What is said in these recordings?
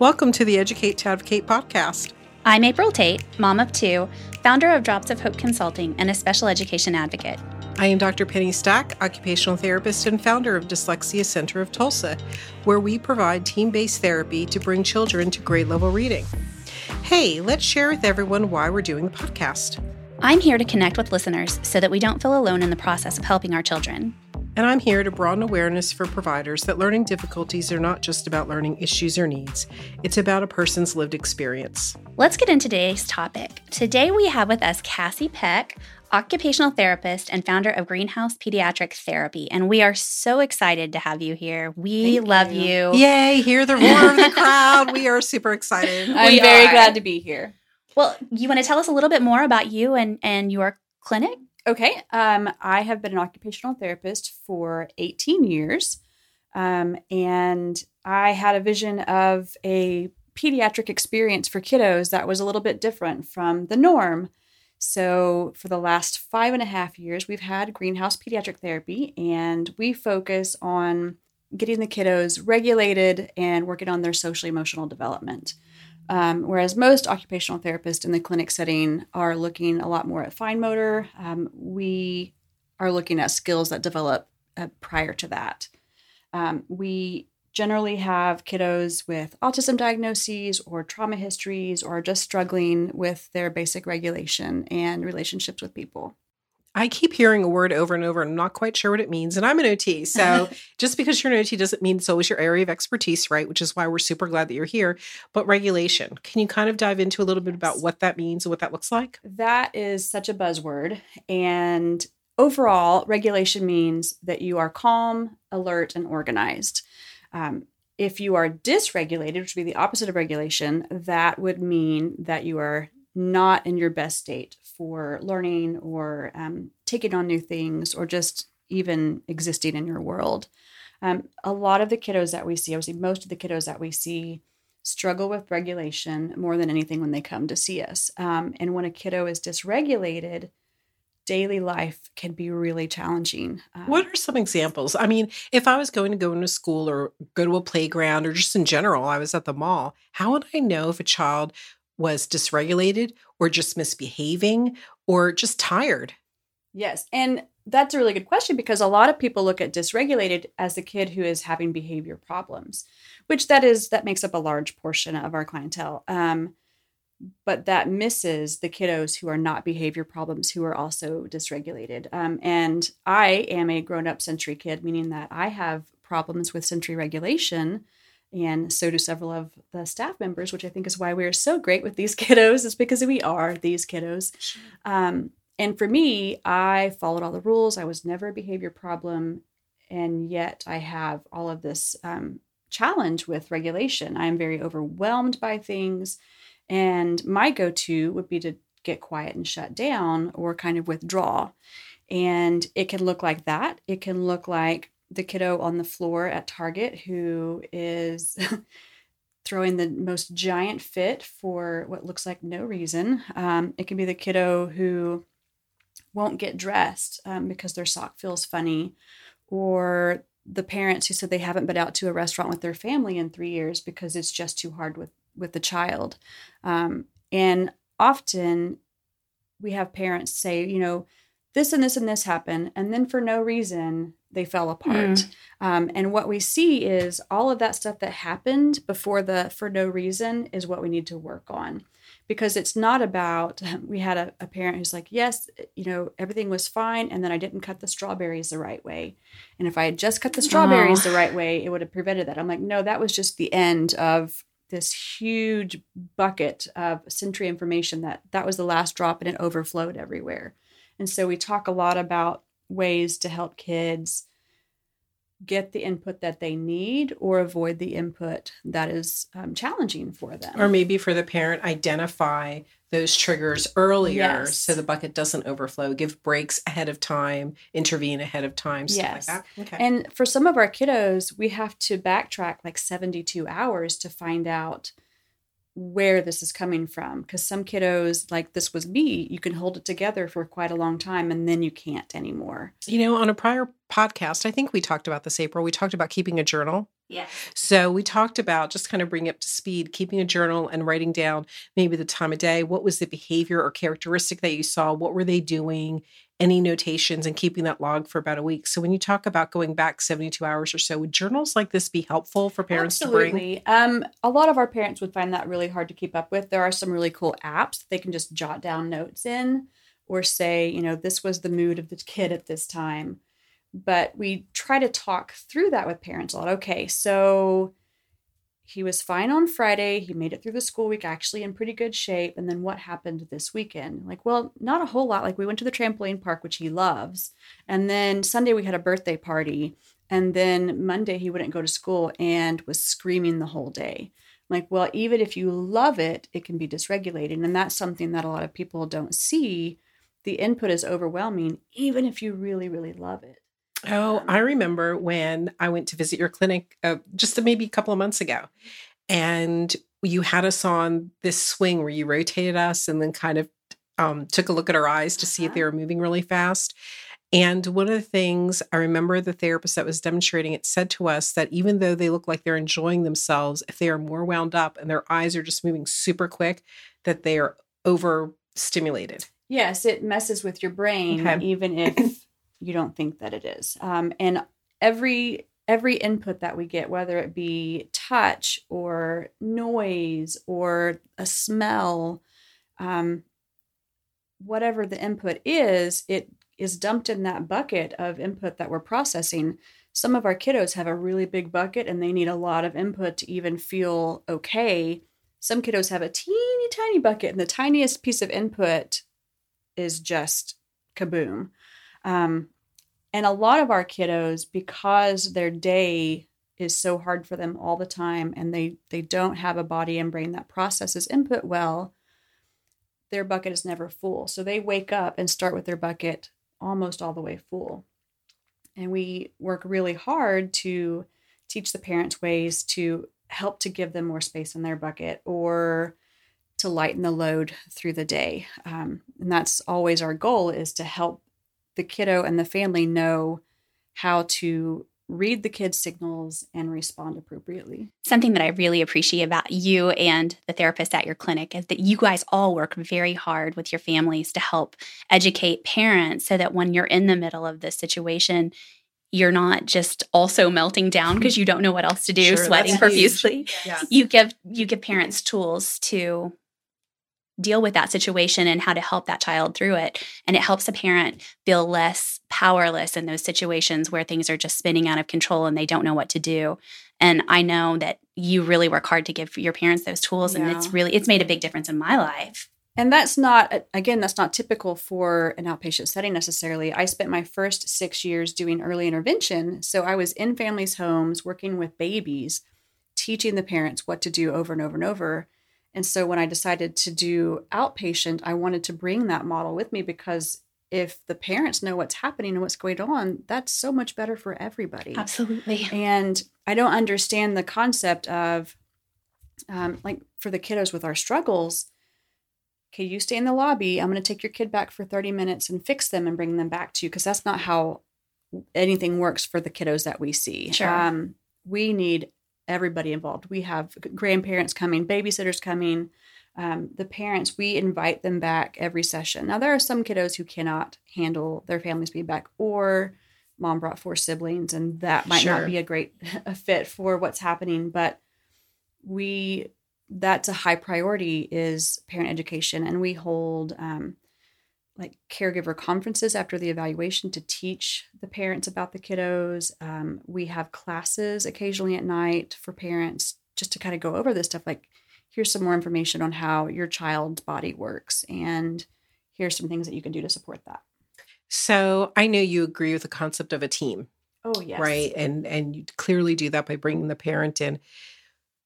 Welcome to the Educate to Advocate podcast. I'm April Tate, mom of two, founder of Drops of Hope Consulting, and a special education advocate. I am Dr. Penny Stack, occupational therapist and founder of Dyslexia Center of Tulsa, where we provide team based therapy to bring children to grade level reading. Hey, let's share with everyone why we're doing the podcast. I'm here to connect with listeners so that we don't feel alone in the process of helping our children and I'm here to broaden awareness for providers that learning difficulties are not just about learning issues or needs, it's about a person's lived experience. Let's get into today's topic. Today we have with us Cassie Peck, occupational therapist and founder of Greenhouse Pediatric Therapy. And we are so excited to have you here. We Thank love you. you. Yay, hear the roar of the crowd. We are super excited. I'm we very are. glad to be here. Well, you want to tell us a little bit more about you and, and your clinic? Okay. Um, I have been an occupational therapist for 18 years. Um, and I had a vision of a pediatric experience for kiddos that was a little bit different from the norm. So, for the last five and a half years, we've had greenhouse pediatric therapy, and we focus on getting the kiddos regulated and working on their social emotional development. Um, whereas most occupational therapists in the clinic setting are looking a lot more at fine motor, um, we are looking at skills that develop uh, prior to that. Um, we generally have kiddos with autism diagnoses or trauma histories or just struggling with their basic regulation and relationships with people. I keep hearing a word over and over, and I'm not quite sure what it means. And I'm an OT. So just because you're an OT doesn't mean it's always your area of expertise, right? Which is why we're super glad that you're here. But regulation, can you kind of dive into a little bit about what that means and what that looks like? That is such a buzzword. And overall, regulation means that you are calm, alert, and organized. Um, if you are dysregulated, which would be the opposite of regulation, that would mean that you are not in your best state for learning or um, taking on new things or just even existing in your world. Um, a lot of the kiddos that we see, obviously, most of the kiddos that we see struggle with regulation more than anything when they come to see us. Um, and when a kiddo is dysregulated, daily life can be really challenging. Um, what are some examples? I mean, if I was going to go into school or go to a playground or just in general, I was at the mall, how would I know if a child was dysregulated or just misbehaving or just tired? Yes. And that's a really good question because a lot of people look at dysregulated as the kid who is having behavior problems, which that is that makes up a large portion of our clientele. Um, but that misses the kiddos who are not behavior problems who are also dysregulated. Um, and I am a grown-up sensory kid, meaning that I have problems with sensory regulation and so do several of the staff members, which I think is why we are so great with these kiddos, is because we are these kiddos. Um, and for me, I followed all the rules. I was never a behavior problem. And yet I have all of this um, challenge with regulation. I am very overwhelmed by things. And my go to would be to get quiet and shut down or kind of withdraw. And it can look like that. It can look like the kiddo on the floor at Target who is throwing the most giant fit for what looks like no reason. Um, it can be the kiddo who won't get dressed um, because their sock feels funny, or the parents who said they haven't been out to a restaurant with their family in three years because it's just too hard with with the child. Um, and often we have parents say, you know, this and this and this happened, and then for no reason they fell apart. Mm. Um, and what we see is all of that stuff that happened before the for no reason is what we need to work on. Because it's not about, we had a, a parent who's like, yes, you know, everything was fine. And then I didn't cut the strawberries the right way. And if I had just cut the strawberries oh. the right way, it would have prevented that. I'm like, no, that was just the end of this huge bucket of sensory information that that was the last drop and it overflowed everywhere. And so we talk a lot about ways to help kids get the input that they need or avoid the input that is um, challenging for them. Or maybe for the parent, identify those triggers earlier yes. so the bucket doesn't overflow, give breaks ahead of time, intervene ahead of time, yes. Like okay. And for some of our kiddos, we have to backtrack like 72 hours to find out where this is coming from because some kiddos like this was me you can hold it together for quite a long time and then you can't anymore you know on a prior podcast i think we talked about this april we talked about keeping a journal Yeah. So we talked about just kind of bringing up to speed, keeping a journal and writing down maybe the time of day, what was the behavior or characteristic that you saw, what were they doing, any notations, and keeping that log for about a week. So when you talk about going back 72 hours or so, would journals like this be helpful for parents Absolutely. to bring? Um, a lot of our parents would find that really hard to keep up with. There are some really cool apps they can just jot down notes in or say, you know, this was the mood of the kid at this time but we try to talk through that with parents a lot. Okay, so he was fine on Friday. He made it through the school week actually in pretty good shape. And then what happened this weekend? Like, well, not a whole lot. Like, we went to the trampoline park, which he loves. And then Sunday, we had a birthday party. And then Monday, he wouldn't go to school and was screaming the whole day. like, well, even if you love it, it can be dysregulated. And that's something that a lot of people don't see. The input is overwhelming, even if you really, really love it. Oh, I remember when I went to visit your clinic uh, just maybe a couple of months ago. And you had us on this swing where you rotated us and then kind of um, took a look at our eyes to see if they Uh-huh. were moving really fast. And one of the things I remember the therapist that was demonstrating it said to us that even though they look like they're enjoying themselves, if they are more wound up and their eyes are just moving super quick, that they are overstimulated. Yes, it messes with your brain, Okay. even if you don't think that it is. Um, and every every input that we get, whether it be touch or noise or a smell, um, whatever the input is, it is dumped in that bucket of input that we're processing. Some of our kiddos have a really big bucket and they need a lot of input to even feel okay. Some kiddos have a teeny tiny bucket and the tiniest piece of input is just kaboom. Um, and a lot of our kiddos, because their day is so hard for them all the time and they they don't have a body and brain that processes input well, their bucket is never full. So they wake up and start with their bucket almost all the way full. And we work really hard to teach the parents ways to help to give them more space in their bucket or to lighten the load through the day. Um, and that's always our goal is to help the kiddo and the family know how to read the kids' signals and respond appropriately. Something that I really appreciate about you and the therapist at your clinic is that you guys all work very hard with your families to help educate parents so that when you're in the middle of this situation, you're not just also melting down because you don't know what else to do, Sure, sweating profusely. Yeah. You give you give parents tools to deal with that situation and how to help that child through it. And it helps a parent feel less powerless in those situations where things are just spinning out of control and they don't know what to do. And I know that you really work hard to give your parents those tools and it's really it's made a big difference in my life. And that's not, again, that's not typical for an outpatient setting necessarily. I spent my first six years doing early intervention. So I was in families' homes working with babies, teaching the parents what to do over and over and over. And so when I decided to do outpatient, I wanted to bring that model with me because if the parents know what's happening and what's going on, that's so much better for everybody. Absolutely. And I don't understand the concept of, um, like, for the kiddos with our struggles. Okay, you stay in the lobby. I'm going to take your kid back for 30 minutes and fix them and bring them back to you because that's not how anything works for the kiddos that we see. Sure. Um, we need everybody involved. We have grandparents coming, babysitters coming. Um, the parents, we invite them back every session. Now, there are some kiddos who cannot handle their family's feedback, or mom brought four siblings, and that might Sure. not be a great a fit for what's happening. But we, that's a high priority is parent education, and we hold um, like caregiver conferences after the evaluation to teach the parents about the kiddos. Um, we have classes occasionally at night for parents just to kind of go over this stuff. Like, here's some more information on how your child's body works, and here's some things that you can do to support that. So I know you agree with the concept of a team. Oh yes, right and and you clearly do that by bringing the parent in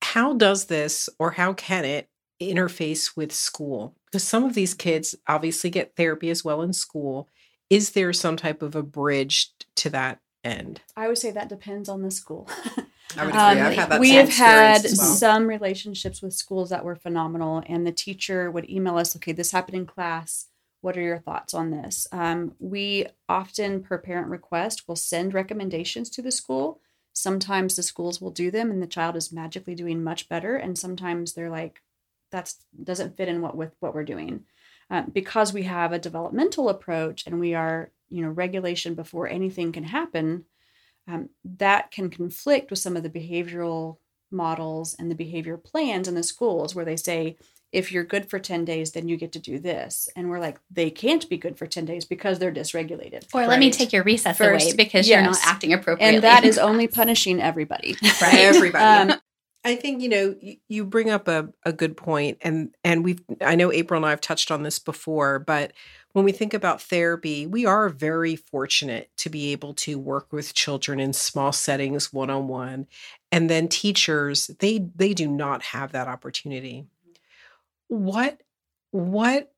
how does this or how can it interface with school some of these kids obviously get therapy as well in school is there some type of a bridge to that end I would say that depends on the school. I would agree. Um, I've had that we have had well. some relationships with schools that were phenomenal, and the teacher would email us, "Okay, this happened in class. What are your thoughts on this?" Um, we often, per parent request, will send recommendations to the school Sometimes the schools will do them and the child is magically doing much better. And sometimes they're like, that's doesn't fit in what with what we're doing. Uh, because we have a developmental approach and we are, you know, regulation before anything can happen, um, that can conflict with some of the behavioral models and the behavior plans in the schools where they say, if you're good for 10 days, then you get to do this. And we're like, they can't be good for 10 days because they're dysregulated. Or right? let me take your recess First, away because yes. you're not acting appropriately. And that is only punishing everybody. right. Everybody. Um, I think you know you bring up a, a good point, and and we've I know April and I have touched on this before, but when we think about therapy, we are very fortunate to be able to work with children in small settings, one on one, and then teachers they they do not have that opportunity. What what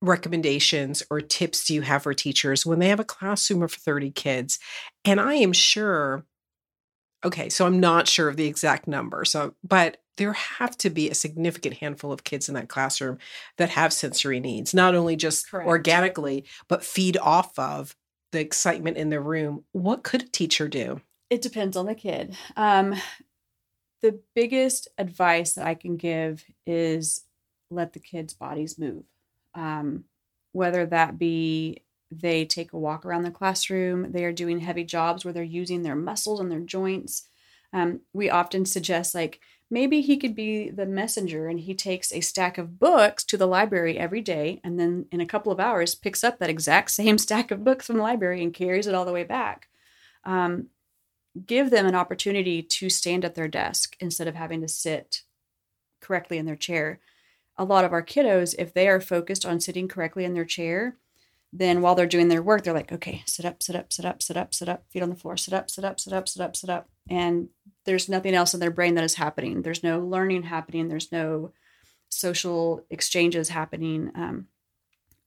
recommendations or tips do you have for teachers when they have a classroom of 30 kids? And I am sure Okay, so I'm not sure of the exact number. So, but there have to be a significant handful of kids in that classroom that have sensory needs, not only just Correct. organically, but feed off of the excitement in the room. What could a teacher do? It depends on the kid. Um, the biggest advice that I can give is let the kids' bodies move. Um, whether that be they take a walk around the classroom. They are doing heavy jobs where they're using their muscles and their joints. Um, we often suggest, like, maybe he could be the messenger and he takes a stack of books to the library every day and then in a couple of hours picks up that exact same stack of books from the library and carries it all the way back. Um, give them an opportunity to stand at their desk instead of having to sit correctly in their chair. A lot of our kiddos, if they are focused on sitting correctly in their chair, then while they're doing their work, they're like, okay, sit up, sit up, sit up, sit up, sit up, feet on the floor, sit up, sit up, sit up, sit up, sit up. And there's nothing else in their brain that is happening. There's no learning happening. There's no social exchanges happening. Um,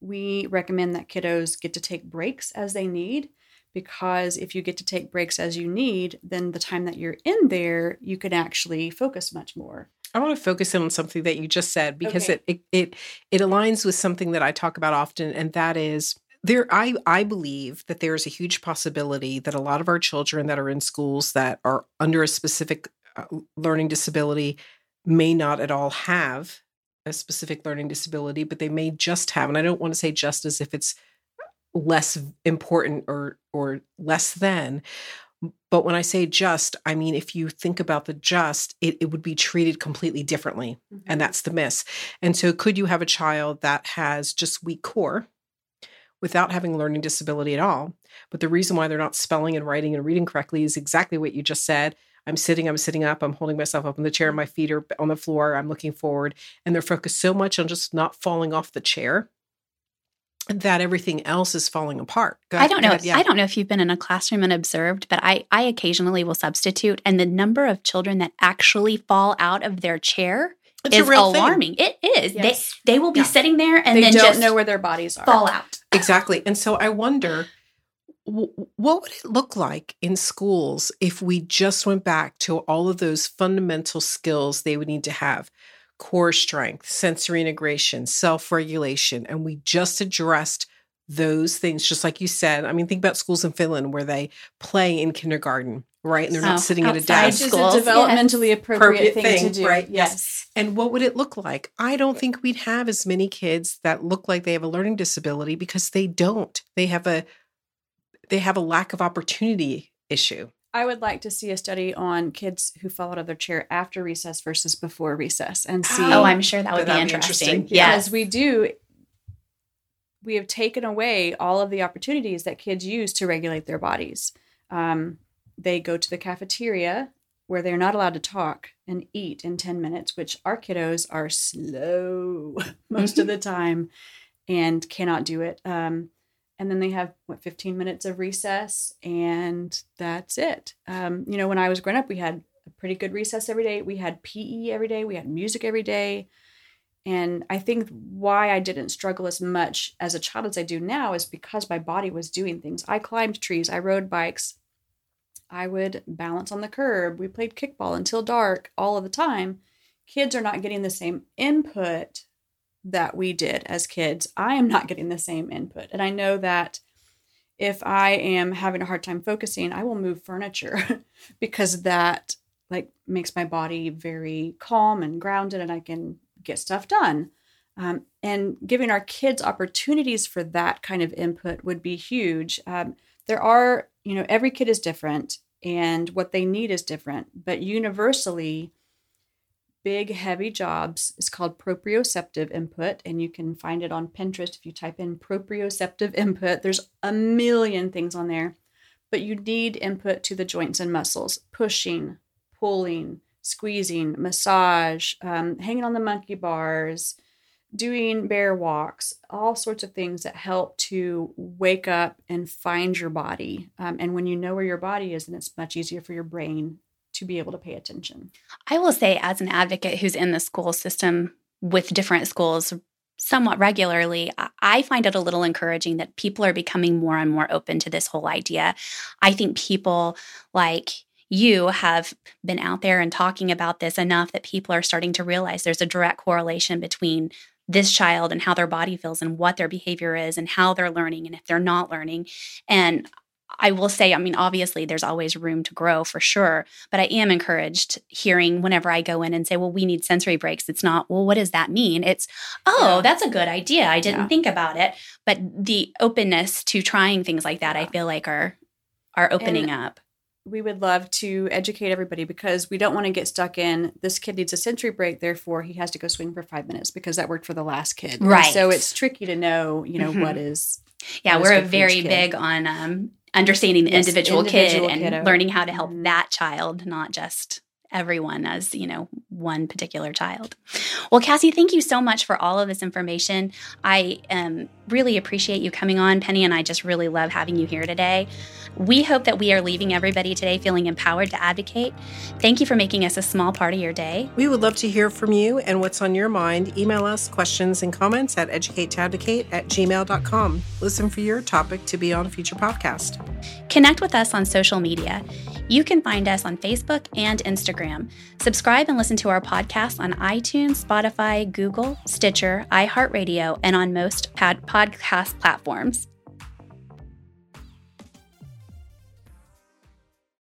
we recommend that kiddos get to take breaks as they need because if you get to take breaks as you need, then the time that you're in there, you can actually focus much more. I want to focus in on something that you just said because okay. it, it it it aligns with something that I talk about often, and that is there. I I believe that there is a huge possibility that a lot of our children that are in schools that are under a specific uh, learning disability may not at all have a specific learning disability, but they may just have, and I don't want to say just as if it's less important or or less than but when I say just, I mean, if you think about the just, it, it would be treated completely differently. Mm-hmm. And that's the miss. And so, could you have a child that has just weak core without having learning disability at all? But the reason why they're not spelling and writing and reading correctly is exactly what you just said. I'm sitting, I'm sitting up, I'm holding myself up in the chair, my feet are on the floor, I'm looking forward. And they're focused so much on just not falling off the chair that everything else is falling apart. Ahead, I don't know. yeah. I don't know if you've been in a classroom and observed, but I, I occasionally will substitute, and the number of children that actually fall out of their chair it's is alarming. Thing. It is. Yes. They they will be yeah. sitting there and they then don't just know where their bodies are. Fall out. Exactly. And so I wonder what would it look like in schools if we just went back to all of those fundamental skills they would need to have core strength, sensory integration, self regulation. And we just addressed those things, just like you said. I mean, think about schools in Finland where they play in kindergarten, right? And they're not oh, sitting at a desk. Which is a developmentally yes. appropriate, thing, thing, to do. Right. Yes. yes. And what would it look like? I don't think we'd have as many kids that look like they have a learning disability because they don't. They have a they have a lack of opportunity issue. I would like to see a study on kids who fall out of their chair after recess versus before recess and see. Oh, I'm sure that would be interesting. interesting. Yes, Because we do, we have taken away all of the opportunities that kids use to regulate their bodies. Um, they go to the cafeteria where they're not allowed to talk and eat in 10 minutes, which our kiddos are slow most of the time and cannot do it. Um, and then they have what 15 minutes of recess and that's it. Um, you know when i was growing up we had a pretty good recess every day. We had pe every day. We had music every day. And i think why i didn't struggle as much as a child as i do now is because my body was doing things. I climbed trees. I rode bikes. I would balance on the curb. We played kickball until dark all of the time. Kids are not getting the same input that we did as kids, I am not getting the same input. And I know that if I am having a hard time focusing, I will move furniture because that like makes my body very calm and grounded and I can get stuff done. Um, and giving our kids opportunities for that kind of input would be huge. Um, there are, you know, every kid is different and what they need is different, but universally, big, heavy jobs is called proprioceptive input, and you can find it on Pinterest if you type in proprioceptive input. There's a million things on there, but you need input to the joints and muscles, pushing, pulling, squeezing, massage, um, hanging on the monkey bars, doing bear walks, all sorts of things that help to wake up and find your body. Um, and when you know where your body is, then it's much easier for your brain to be able to pay attention. I will say, as an advocate who's in the school system with different schools somewhat regularly, I find it a little encouraging that people are becoming more and more open to this whole idea. I think people like you have been out there and talking about this enough that people are starting to realize there's a direct correlation between this child and how their body feels and what their behavior is and how they're learning and if they're not learning. And I will say, I mean, obviously, there's always room to grow for sure, but I am encouraged hearing whenever I go in and say, well, we need sensory breaks. It's not, well, what does that mean? It's, oh, yeah. that's a good idea. I didn't yeah. think about it. But the openness to trying things like that, yeah. I feel like are are opening and up we would love to educate everybody because we don't want to get stuck in this kid needs a sensory break therefore he has to go swing for five minutes because that worked for the last kid right and so it's tricky to know you know mm-hmm. what is yeah we're very big on um, understanding the yes, individual, individual, kid and learning how to help mm-hmm. that child not just everyone as you know one particular child. Well cassie thank you so much for all of this information. I um, really appreciate you coming on penny and i just really love having you here today we hope that we are leaving everybody today feeling empowered to advocate. Thank you for making us a small part of your day. We would love to hear from you and what's on your mind. Email us questions and comments at educatetoadvocate at gmail.com. Listen for your topic to be on a future podcast. Connect with us on social media. You can find us on Facebook and Instagram. Subscribe and listen to our podcast on iTunes, Spotify, Google, Stitcher, iHeartRadio, and on most pod- podcast platforms.